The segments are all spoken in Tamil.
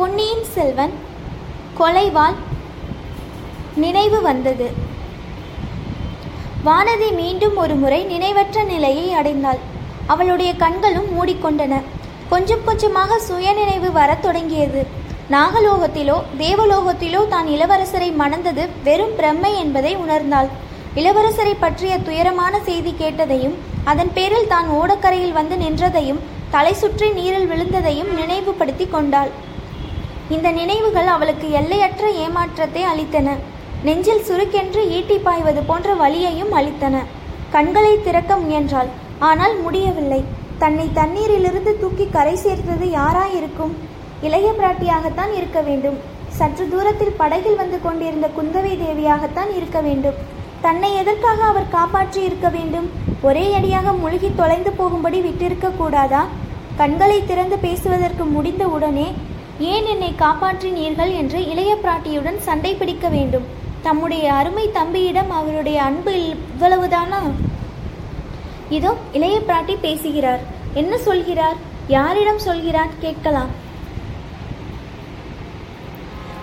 பொன்னியின் செல்வன் கொலைவால் நினைவு வந்தது. வானதி மீண்டும் ஒரு முறை நினைவற்ற நிலையை அடைந்தாள். அவளுடைய கண்களும் மூடிக்கொண்டன. கொஞ்சம் கொஞ்சமாக சுயநினைவு வரத் தொடங்கியது. நாகலோகத்திலோ தேவலோகத்திலோ தான் இளவரசரை மணந்தது வெறும் பிரம்மை என்பதை உணர்ந்தாள். இளவரசரை பற்றிய துயரமான செய்தி கேட்டதையும் அதன் பேரில் தான் ஓடக்கரையில் வந்து நின்றதையும் தலை சுற்றி நீரில் விழுந்ததையும் நினைவுபடுத்தி கொண்டாள். இந்த நினைவுகள் அவளுக்கு எல்லையற்ற ஏமாற்றத்தை அளித்தன. நெஞ்சில் சுருக்கென்று ஈட்டி பாய்வது போன்ற வலியையும் அளித்தன. கண்களை திறக்க முயன்றாள். ஆனால் முடியவில்லை. தன்னை தண்ணீரிலிருந்து தூக்கி கரை சேர்த்தது யாராயிருக்கும்? இளைய பிராட்டியாகத்தான் இருக்க வேண்டும். சற்று தூரத்தில் படகில் வந்து கொண்டிருந்த குந்தவை தேவியாகத்தான் இருக்க வேண்டும். தன்னை எதற்காக அவர் காப்பாற்றி இருக்க வேண்டும்? ஒரே அடியாக முழுகி தொலைந்து போகும்படி விட்டிருக்க கூடாதா? கண்களை திறந்து பேசுவதற்கு முடிந்த உடனே ஏன் என்னை காப்பாற்றினீர்கள் என்று இளைய பிராட்டியுடன் சண்டை பிடிக்க வேண்டும். தம்முடைய அருமை தம்பியிடம் அவருடைய அன்பு இவ்வளவுதானா? இதோ இளைய பிராட்டி பேசுகிறார். என்ன சொல்கிறார்? யாரிடம் சொல்கிறார்? கேட்கலாம்.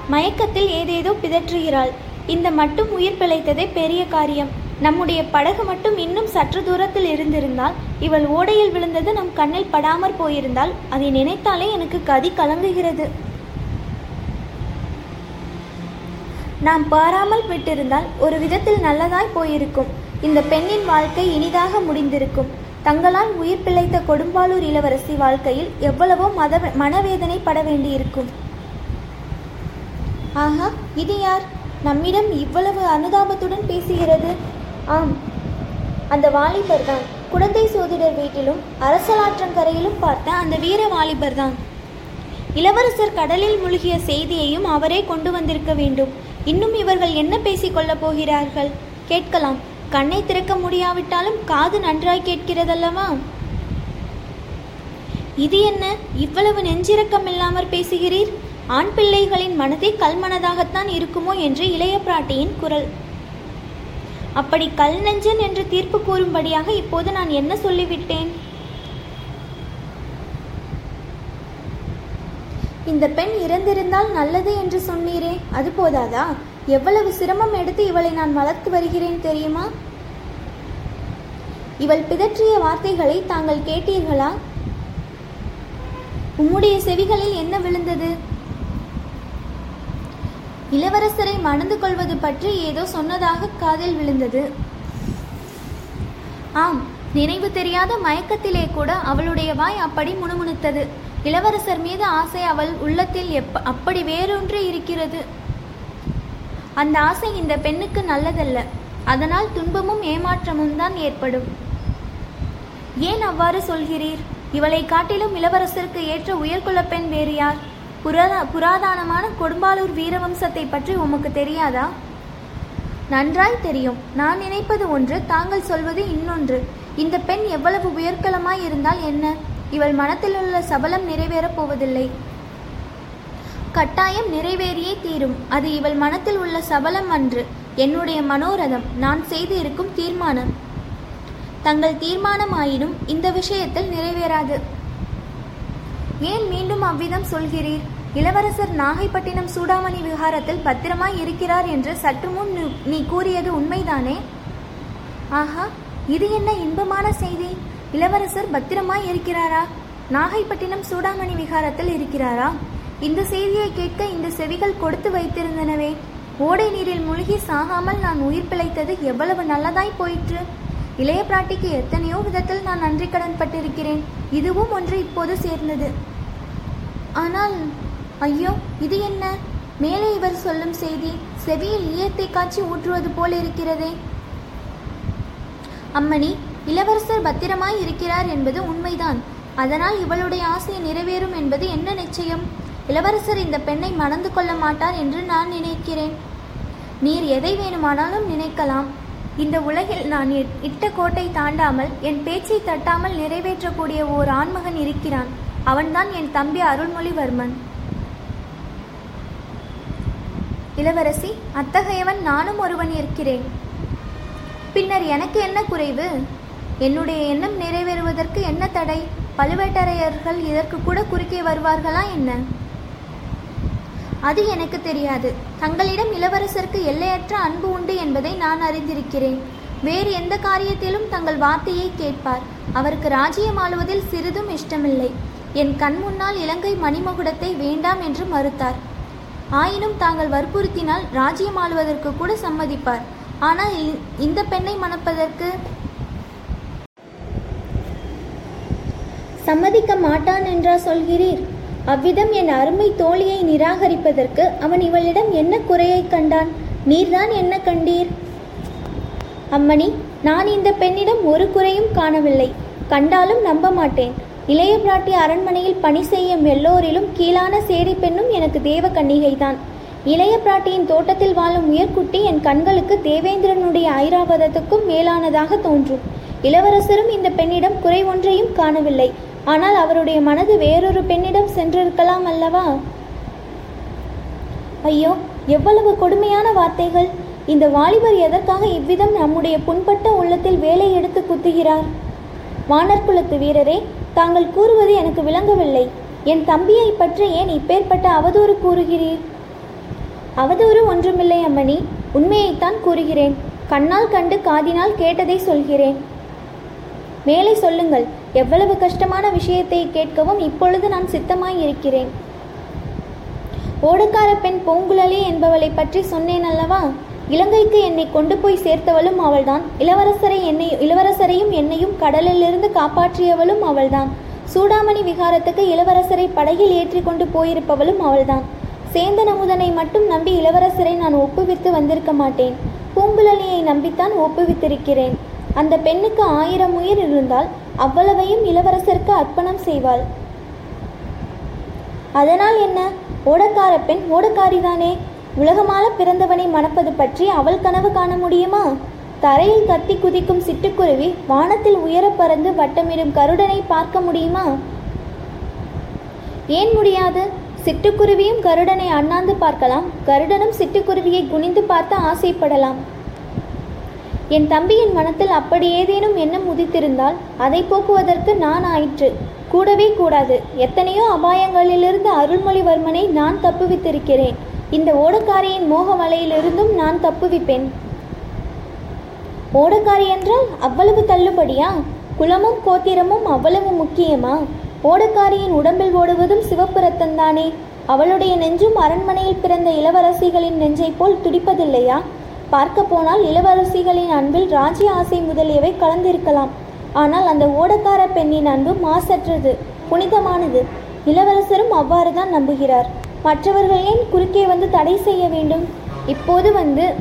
மயக்கத்தில் ஏதேதோ பிதற்றுகிறாள். இந்த மட்டும் உயிர் பிழைத்ததே பெரிய காரியம். நம்முடைய படகு மட்டும் இன்னும் சற்று தூரத்தில் இருந்திருந்தால் இவள் ஓடையில் விழுந்தது நம் கண்ணில் படாமற் போயிருந்தால் அதை நினைத்தாலே எனக்கு கதி கலங்குகிறது. நாம் பாராமல் விட்டிருந்தால் ஒரு விதத்தில் நல்லதாய் போயிருக்கும். இந்த பெண்ணின் வாழ்க்கை இனிதாக முடிந்திருக்கும். தங்களால் உயிர் பிழைத்த கொடும்பாலூர் இளவரசி வாழ்க்கையில் எவ்வளவோ மத மனவேதனை பட வேண்டியிருக்கும். ஆஹா இது யார்? நம்மிடம் இவ்வளவு அனுதாபத்துடன் பேசுகிறது. ஆம். அந்த வாலிபர் தான். குடந்தை சோதிடர் வீட்டிலும் அரசலாற்றங்கரையிலும் பார்த்த அந்த வீர வாலிபர் தான். இளவரசர் கடலில் மூழ்கிய செய்தியையும் அவரே கொண்டு வந்திருக்க வேண்டும். இன்னும் இவர்கள் என்ன பேசிக் கொள்ளப் போகிறார்கள்? கேட்கலாம். கண்ணை திறக்க முடியாவிட்டாலும் காது நன்றாய் கேட்கிறதல்லவா? இது என்ன? இவ்வளவு நெஞ்சிரக்கம் இல்லாமற் பேசுகிறீர்? ஆண் பிள்ளைகளின் மனதே கல்மனதாகத்தான் இருக்குமோ என்று இளைய பிராட்டியின் குரல். அப்படி கல் நெஞ்சன் என்று தீர்ப்பு கூறும்படியாக இப்போது நான் என்ன சொல்லிவிட்டேன்? இந்த பெண் இறந்திருந்தால் நல்லது என்று சொன்னீரே அது போதாதா? எவ்வளவு சிரமம் எடுத்து இவளை நான் வளர்த்து வருகிறேன் தெரியுமா? இவள் பிதற்றிய வார்த்தைகளை தாங்கள் கேட்டீர்களா? உம்முடைய செவிகளில் என்ன விழுந்தது? இளவரசரை மணந்து கொள்வது பற்றி ஏதோ சொன்னதாக காதில் விழுந்தது. ஆம் நினைவு தெரியாத மயக்கத்திலே கூட அவளுடைய வாய் அப்படி முணுமுணுத்தது. இளவரசர் மீது ஆசை அவள் உள்ளத்தில் எப்ப அப்படி வேறொன்று இருக்கிறது. அந்த ஆசை இந்த பெண்ணுக்கு நல்லதல்ல. அதனால் துன்பமும் ஏமாற்றமும் தான் ஏற்படும். ஏன் அவ்வாறு சொல்கிறீர்? இவளை காட்டிலும் இளவரசருக்கு ஏற்ற உயர்குல பெண் வேறு யார்? புராதா புராதானமான கொடும்பாலூர் வீரவம்சத்தை பற்றி உமக்கு தெரியாதா? நன்றாய் தெரியும். நான் நினைப்பது ஒன்று தாங்கள் சொல்வது இன்னொன்று. இந்த பெண் எவ்வளவு உயர்கலமாய் இருந்தால் என்ன? இவள் மனத்தில் உள்ள சபலம் நிறைவேறப் போவதில்லை. கட்டாயம் நிறைவேறியே தீரும். அது இவள் மனத்தில் உள்ள சபலம் அன்று. என்னுடைய மனோரதம். நான் செய்து இருக்கும் தீர்மானம். தங்கள் தீர்மானமாயினும் இந்த விஷயத்தில் நிறைவேறாது. ஏன் மீண்டும் அவ்விதம் சொல்கிறீர்? இளவரசர் நாகைப்பட்டினம் சூடாமணி விகாரத்தில் பத்திரமாய் இருக்கிறார் என்று சற்று முன் நீ- நீ கூறியது உண்மைதானே? ஆஹா இது என்ன இன்பமான செய்தி? இளவரசர் பத்திரமாய் இருக்கிறாரா? நாகைப்பட்டினம் சூடாமணி விகாரத்தில் இருக்கிறாரா? இந்த செய்தியை கேட்க இந்த செவிகள் கொடுத்து வைத்திருந்தனவே. ஓடை நீரில் மூழ்கி சாகாமல் நான் உயிர் பிழைத்தது எவ்வளவு நல்லதாய் போயிற்று. இளைய பிராட்டிக்கு எத்தனையோ விதத்தில் நான் நன்றி கடன் பட்டிருக்கிறேன். இதுவும் ஒன்று இப்போது சேர்ந்தது. ஆனால் ஐயோ இது என்ன? மேலே இவர் சொல்லும் செய்தி செவியில் ஈயத்தை காய்ச்சி ஊற்றுவது போல் இருக்கிறதே. அம்மணி இளவரசர் பத்திரமாய் இருக்கிறார் என்பது உண்மைதான். அதனால் இவளுடைய ஆசை நிறைவேறும் என்பது என்ன நிச்சயம்? இளவரசர் இந்த பெண்ணை மணந்து கொள்ள மாட்டார் என்று நான் நினைக்கிறேன். நீர் எதை வேணுமானாலும் நினைக்கலாம். இந்த உலகில் நான் இட்ட கோட்டை தாண்டாமல் என் பேச்சை தட்டாமல் நிறைவேற்றக்கூடிய ஓர் ஆண்மகன் இருக்கிறான். அவன்தான் என் தம்பி அருள்மொழிவர்மன். இளவரசி அத்தகையவன் நானும் ஒருவன் இருக்கிறேன். பின்னர் எனக்கு என்ன குறைவு? என்னுடைய எண்ணம் நிறைவேறுவதற்கு என்ன தடை? பழுவேட்டரையர்கள் இதற்கு கூட குறுக்கே வருவார்களா என்ன? அது எனக்கு தெரியாது. தங்களிடம் இளவரசருக்கு எல்லையற்ற அன்பு உண்டு என்பதை நான் அறிந்திருக்கிறேன். வேறு எந்த காரியத்திலும் தங்கள் வார்த்தையை கேட்பார். அவருக்கு ராஜ்யம் ஆளுவதில் சிறிதும் இஷ்டமில்லை. என் கண் முன்னால் இலங்கை மணிமகுடத்தை வேண்டாம் என்று மறுத்தார். ஆயினும் தாங்கள் வற்புறுத்தினால் ராஜ்யம் ஆளுவதற்கு கூட சம்மதிப்பார். ஆனால் இந்த பெண்ணை மணப்பதற்கு சம்மதிக்க மாட்டான் என்றா சொல்கிறீர்? அவ்விதம் என் அருமை தோழியை நிராகரிப்பதற்கு அவன் இவளிடம் என்ன குறையைக் கண்டான்? நீர்தான் என்ன கண்டீர்? அம்மணி நான் இந்த பெண்ணிடம் ஒரு குறையும் காணவில்லை. கண்டாலும் நம்ப மாட்டேன். இளைய பிராட்டி அரண்மனையில் பணி செய்யும் எல்லோரிலும் கீழான சேரி பெண்ணும் எனக்கு தேவ கன்னிகைதான் இளைய பிராட்டியின் தோட்டத்தில் வாழும் உயர்குட்டி என் கண்களுக்கு தேவேந்திரனுடைய ஐராவதத்துக்கும் மேலானதாக தோன்றும். இளவரசரும் இந்த பெண்ணிடம் குறை ஒன்றையும் காணவில்லை. ஆனால் அவருடைய மனது வேறொரு பெண்ணிடம் சென்றிருக்கலாம் அல்லவா? ஐயோ எவ்வளவு கொடுமையான வார்த்தைகள். இந்த வாலிபர் எதற்காக இவ்விதம் நம்முடைய புண்பட்ட உள்ளத்தில் வேலை எடுத்து குத்துகிறார்? வானர்குலத்து வீரரே தாங்கள் கூறுவது எனக்கு விளங்கவில்லை. என் தம்பியை பற்றி ஏன் இப்பேற்பட்ட அவதூறு கூறுகிறீர்? அவதூறு ஒன்றுமில்லை அம்மணி. உண்மையைத்தான் கூறுகிறேன். கண்ணால் கண்டு காதினால் கேட்டதை சொல்கிறேன். மேலே சொல்லுங்கள். எவ்வளவு கஷ்டமான விஷயத்தை கேட்கவும் இப்பொழுது நான் சித்தமாய் இருக்கிறேன் ஓடக்கார பெண் பூங்குழலி என்பவளை பற்றி சொன்னேன் அல்லவா? இலங்கைக்கு என்னை கொண்டு போய் சேர்த்தவளும் அவள்தான். இளவரசரை என்னை இளவரசரையும் என்னையும் கடலிலிருந்து காப்பாற்றியவளும் அவள்தான். சூடாமணி விகாரத்துக்கு இளவரசரை படகில் ஏற்றி கொண்டு போயிருப்பவளும் அவள்தான். சேந்தன் அமுதனை மட்டும் நம்பி இளவரசரை நான் ஒப்புவித்து வந்திருக்க மாட்டேன். பூங்குழலியை நம்பித்தான் ஒப்புவித்திருக்கிறேன். அந்த பெண்ணுக்கு ஆயிரம் உயிர் இருந்தால் அவ்வளவையும் இளவரசருக்கு அர்ப்பணம் செய்வாள். அதனால் என்ன? ஓடக்கார பெண் ஓடக்காரிதானே? உலகமால பிறந்தவனை மணப்பது பற்றி அவள் கனவு காண முடியுமா? தரையில் கத்தி குதிக்கும் சிட்டுக்குருவி வானத்தில் உயரப் பறந்து வட்டமிடும் கருடனை பார்க்க முடியுமா? ஏன் முடியாது? சிட்டுக்குருவியும் கருடனை அண்ணாந்து பார்க்கலாம். கருடனும் சிட்டுக்குருவியை குனிந்து பார்த்து ஆசைப்படலாம். என் தம்பியின் மனத்தில் அப்படி ஏதேனும் எண்ணம் உதித்திருந்தால் அதை போக்குவதற்கு நான் ஆயிற்று. கூடவே கூடாது. எத்தனையோ அபாயங்களிலிருந்து அருள்மொழிவர்மனை நான் தப்புவித்திருக்கிறேன். இந்த ஓடக்காரியின் மோக வலையிலிருந்தும் நான் தப்புவிப்பேன். ஓடக்காரி என்றால் அவ்வளவு தள்ளுபடியா? குலமும் கோத்திரமும் அவ்வளவு முக்கியமா? ஓடக்காரியின் உடம்பில் ஓடுவதும் சிவப்பு ரத்தந்தானே அவளுடைய நெஞ்சும் அரண்மனையில் பிறந்த இளவரசிகளின் நெஞ்சைப் போல் துடிப்பதில்லையா? பார்க்க போனால் இளவரசிகளின் அன்பில் ராஜ்ய ஆசை முதலியவை கலந்திருக்கலாம். ஆனால் அந்த ஓடக்கார பெண்ணின் அன்பு மாசற்றது புனிதமானது. இளவரசரும் அவ்வாறு தான் நம்புகிறார். மற்றவர்கள் ஏன் குறுக்கே வந்து தடை செய்ய வேண்டும். இப்போது வந்து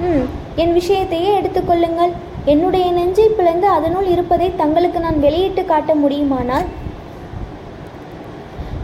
ம் என் விஷயத்தையே எடுத்துக்கொள்ளுங்கள் என்னுடைய நெஞ்சை பிளந்து அதனுள் இருப்பதை தங்களுக்கு நான் வெளியிட்டு காட்ட முடியுமானால்?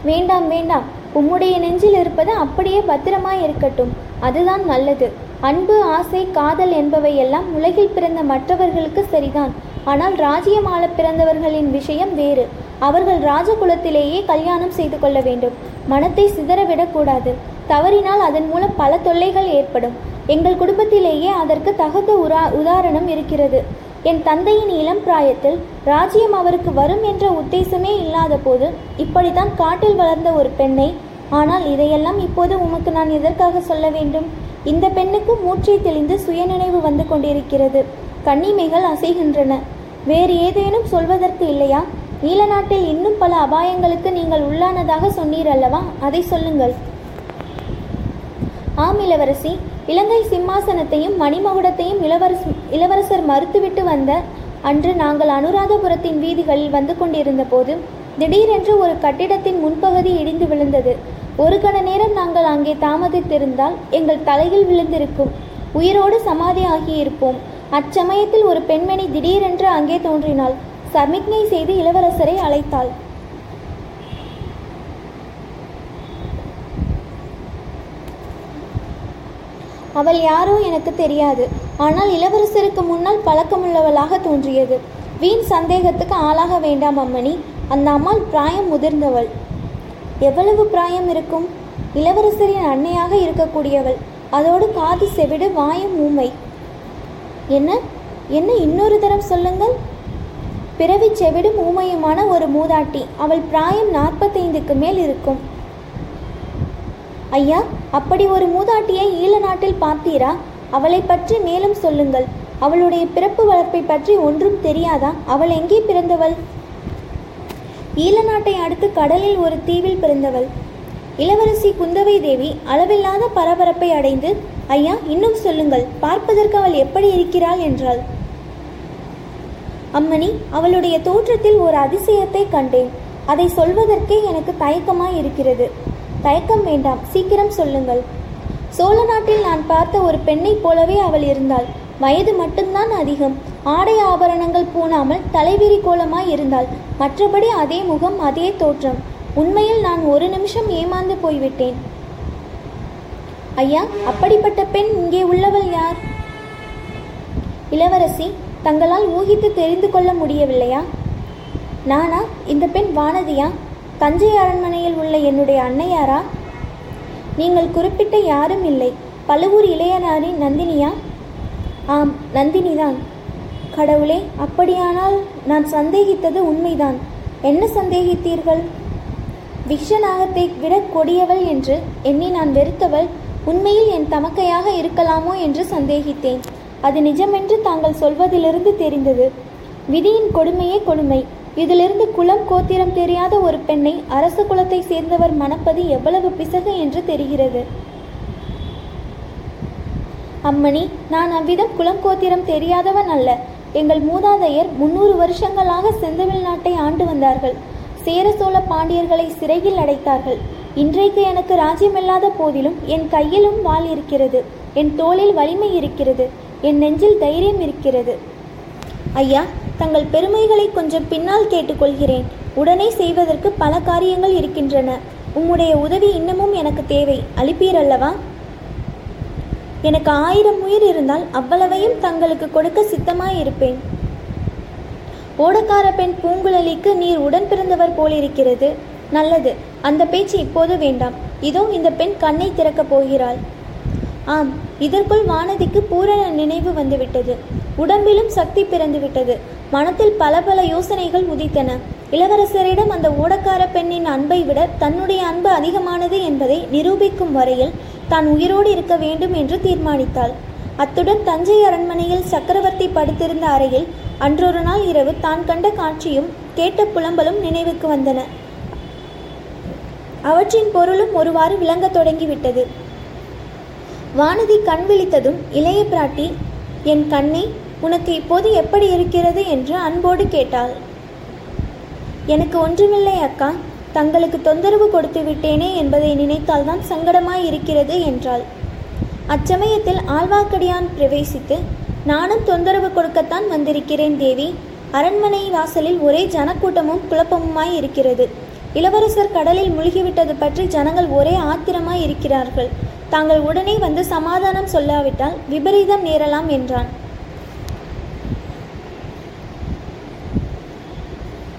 வேண்டாம் வேண்டாம். உம்முடைய நெஞ்சில் இருப்பது அப்படியே பத்திரமாய் இருக்கட்டும். அதுதான் நல்லது. அன்பு ஆசை காதல் என்பவையெல்லாம் உலகில் பிறந்த மற்றவர்களுக்கு சரிதான். ஆனால் ராஜ்யமால பிறந்தவர்களின் விஷயம் வேறு. அவர்கள் ராஜகுலத்திலேயே கல்யாணம் செய்து கொள்ள வேண்டும். மனத்தை சிதறவிடக்கூடாது தவறினால் அதன் மூலம் பல தொல்லைகள் ஏற்படும். எங்கள் குடும்பத்திலேயே அதற்கு தகுந்த உரா உதாரணம் இருக்கிறது. என் தந்தையின் இளம் பிராயத்தில் ராஜ்யம் அவருக்கு வரும் என்ற உத்தேசமே இல்லாத போது இப்படித்தான் காட்டில் வளர்ந்த ஒரு பெண்ணை ஆனால் இதையெல்லாம் இப்போது உமக்கு நான் எதற்காக சொல்ல வேண்டும்? இந்த பெண்ணுக்கு மூச்சை தெளிந்து சுயநினைவு வந்து கொண்டிருக்கிறது. கண்ணிமைகள் அசைகின்றன. வேறு ஏதேனும் சொல்வதற்கு இல்லையா? நீல நாட்டில் இன்னும் பல அபாயங்களுக்கு நீங்கள் உள்ளானதாக சொன்னீர் அல்லவா அதை சொல்லுங்கள். ஆம் இளவரசி. இலங்கை சிம்மாசனத்தையும் மணிமகுடத்தையும் இளவரச இளவரசர் மறுத்துவிட்டு வந்த அன்று நாங்கள் அனுராதபுரத்தின் வீதிகளில் வந்து கொண்டிருந்த போது திடீரென்று ஒரு கட்டிடத்தின் முன்பகுதி இடிந்து விழுந்தது. ஒரு கண நேரம் நாங்கள் அங்கே தாமதித்திருந்தால் எங்கள் தலையில் விழுந்திருக்கும். உயிரோடு சமாதி ஆகியிருப்போம் அச்சமயத்தில் ஒரு பெண்மணி திடீரென்று அங்கே தோன்றினாள். சமிக்ஞை செய்து இளவரசரை அழைத்தாள். அவள் யாரோ எனக்கு தெரியாது. ஆனால் இளவரசருக்கு முன்னால் பழக்கமுள்ளவளாக தோன்றியது. வீண் சந்தேகத்துக்கு ஆளாக வேண்டாம் அம்மணி. அந்த அம்மாள் பிராயம் முதிர்ந்தவள். எவ்வளவு பிராயம் இருக்கும்? இளவரசரின் அன்னையாக இருக்கக்கூடியவள். அதோடு காது செவிடு வாயும் ஊமை. என்ன? என்ன இன்னொரு தரம் சொல்லுங்கள்? பிறவி செவிடும் ஊமையுமான ஒரு மூதாட்டி. அவள் பிராயம் நாற்பத்தைந்துக்கு மேல் இருக்கும். ஐயா அப்படி ஒரு மூதாட்டியை ஈழ நாட்டில் பார்த்தீரா? அவளை பற்றி மேலும் சொல்லுங்கள். அவளுடைய பிறப்பு வளர்ப்பை பற்றி ஒன்றும் தெரியாதா? அவள் எங்கே பிறந்தவள்? ஈழ நாட்டை அடுத்து கடலில் ஒரு தீவில் பிறந்தவள். இளவரசி குந்தவை தேவி அளவில்லாத பரபரப்பை அடைந்து ஐயா இன்னும் சொல்லுங்கள். பார்ப்பதற்கு அவள் எப்படி இருக்கிறாள்? என்றாள். அம்மணி அவளுடைய தோற்றத்தில் ஒரு அதிசயத்தை கண்டேன். அதை சொல்வதற்கே எனக்கு தயக்கமாய் இருக்கிறது தயக்கம் வேண்டாம் சீக்கிரம் சொல்லுங்கள். சோழ நாட்டில் நான் பார்த்த ஒரு பெண்ணைப் போலவே அவள் இருந்தாள். வயது மட்டும்தான் அதிகம். ஆடை ஆபரணங்கள் பூணாமல் தலைவிரி கோலமாய் இருந்தாள் மற்றபடி அதே முகம் அதே தோற்றம். உண்மையில் நான் ஒரு நிமிஷம் ஏமாந்து போய்விட்டேன். ஐயா அப்படிப்பட்ட பெண் இங்கே உள்ளவள் யார்? இளவரசி தங்களால் ஊகித்து தெரிந்து கொள்ள முடியவில்லையா? நானா இந்த பெண் வானதியா? தஞ்சை அரண்மனையில் உள்ள என்னுடைய அன்னையாரா? நீங்கள் குறிப்பிட்ட யாரும் இல்லை. பழுவூர் இளையனாரின் நந்தினியா? ஆம் நந்தினிதான். கடவுளே அப்படியானால் நான் சந்தேகித்தது உண்மைதான். என்ன சந்தேகித்தீர்கள்? விஷநாகத்தை விட கொடியவள் என்று எண்ணி நான் வெறுத்தவள் உண்மையில் என் தமக்கையாக இருக்கலாமோ என்று சந்தேகித்தேன். அது நிஜமென்று தாங்கள் சொல்வதிலிருந்து தெரிந்தது. விதியின் கொடுமையே கொடுமை. இதிலிருந்து குலம் கோத்திரம் தெரியாத ஒரு பெண்ணை அரச குலத்தை சேர்ந்தவர் மணப்பது எவ்வளவு பிசகு என்று தெரிகிறது. அம்மணி நான் அவ்விதம் குலம் கோத்திரம் தெரியாதவன் அல்ல. எங்கள் மூதாதையர் முன்னூறு வருஷங்களாக செந்தமிழ் நாட்டை ஆண்டு வந்தார்கள். சேர சோழ பாண்டியர்களை சிறையில் அடைத்தார்கள். இன்றைக்கு எனக்கு ராஜ்யமில்லாத போதிலும் என் கையிலும் வாள் இருக்கிறது. என் தோளில் வலிமை இருக்கிறது. என் நெஞ்சில் தைரியம் இருக்கிறது. ஐயா தங்கள் பெருமைகளை கொஞ்சம் பின்னால் கேட்டுக்கொள்கிறேன். உடனே செய்வதற்கு பல காரியங்கள் இருக்கின்றன. உம்முடைய உதவி இன்னமும் எனக்கு தேவை. அளிப்பீரல்லவா எனக்கு ஆயிரம் உயிர் இருந்தால் அவ்வளவையும் தங்களுக்கு கொடுக்க சித்தமாயிருப்பேன். ஓடக்கார பெண் பூங்குழலிக்கு நீர் உடன் பிறந்தவர் போலிருக்கிறது. நல்லது. அந்த பேச்சு இப்போது வேண்டாம். இதோ இந்த பெண் கண்ணை திறக்கப் போகிறாள். ஆம் இதற்குள் வானதிக்கு பூரண நினைவு வந்துவிட்டது. உடம்பிலும் சக்தி பிறந்துவிட்டது. மனத்தில் பல பல யோசனைகள் உதித்தன. இளவரசரிடம் அந்த ஓடக்கார பெண்ணின் அன்பை விட தன்னுடைய அன்பு அதிகமானது என்பதை நிரூபிக்கும் வரையில் தான் உயிரோடு இருக்க வேண்டும் என்று தீர்மானித்தாள். அத்துடன் தஞ்சை அரண்மனையில் சக்கரவர்த்தி படுத்திருந்த அறையில் அன்றொரு நாள் இரவு தான் கண்ட காட்சியும் கேட்ட புலம்பலும் நினைவுக்கு வந்தன. அவற்றின் பொருளும் ஒருவாறு விளங்கத் தொடங்கிவிட்டது. வானதி கண் விழித்ததும் இளைய பிராட்டி என் கண்ணே உனக்கு இப்போது எப்படி இருக்கிறது? என்று அன்போடு கேட்டாள். எனக்கு ஒன்றுமில்லை அக்கா. தங்களுக்கு தொந்தரவு கொடுத்து விட்டேனே என்பதை நினைத்தால்தான் சங்கடமாய் இருக்கிறது என்றாள். அச்சமயத்தில் ஆழ்வார்க்கடியான் பிரவேசித்து நானும் தொந்தரவு கொடுக்கத்தான் வந்திருக்கிறேன் தேவி. அரண்மனை வாசலில் ஒரே ஜனக்கூட்டமும் குழப்பமுமாய் இருக்கிறது. இளவரசர் கடலில் முழுகிவிட்டது பற்றி ஜனங்கள் ஒரே ஆத்திரமாய் இருக்கிறார்கள். தாங்கள் உடனே வந்து சமாதானம் சொல்லாவிட்டால் விபரீதம் நேரலாம் என்றான்.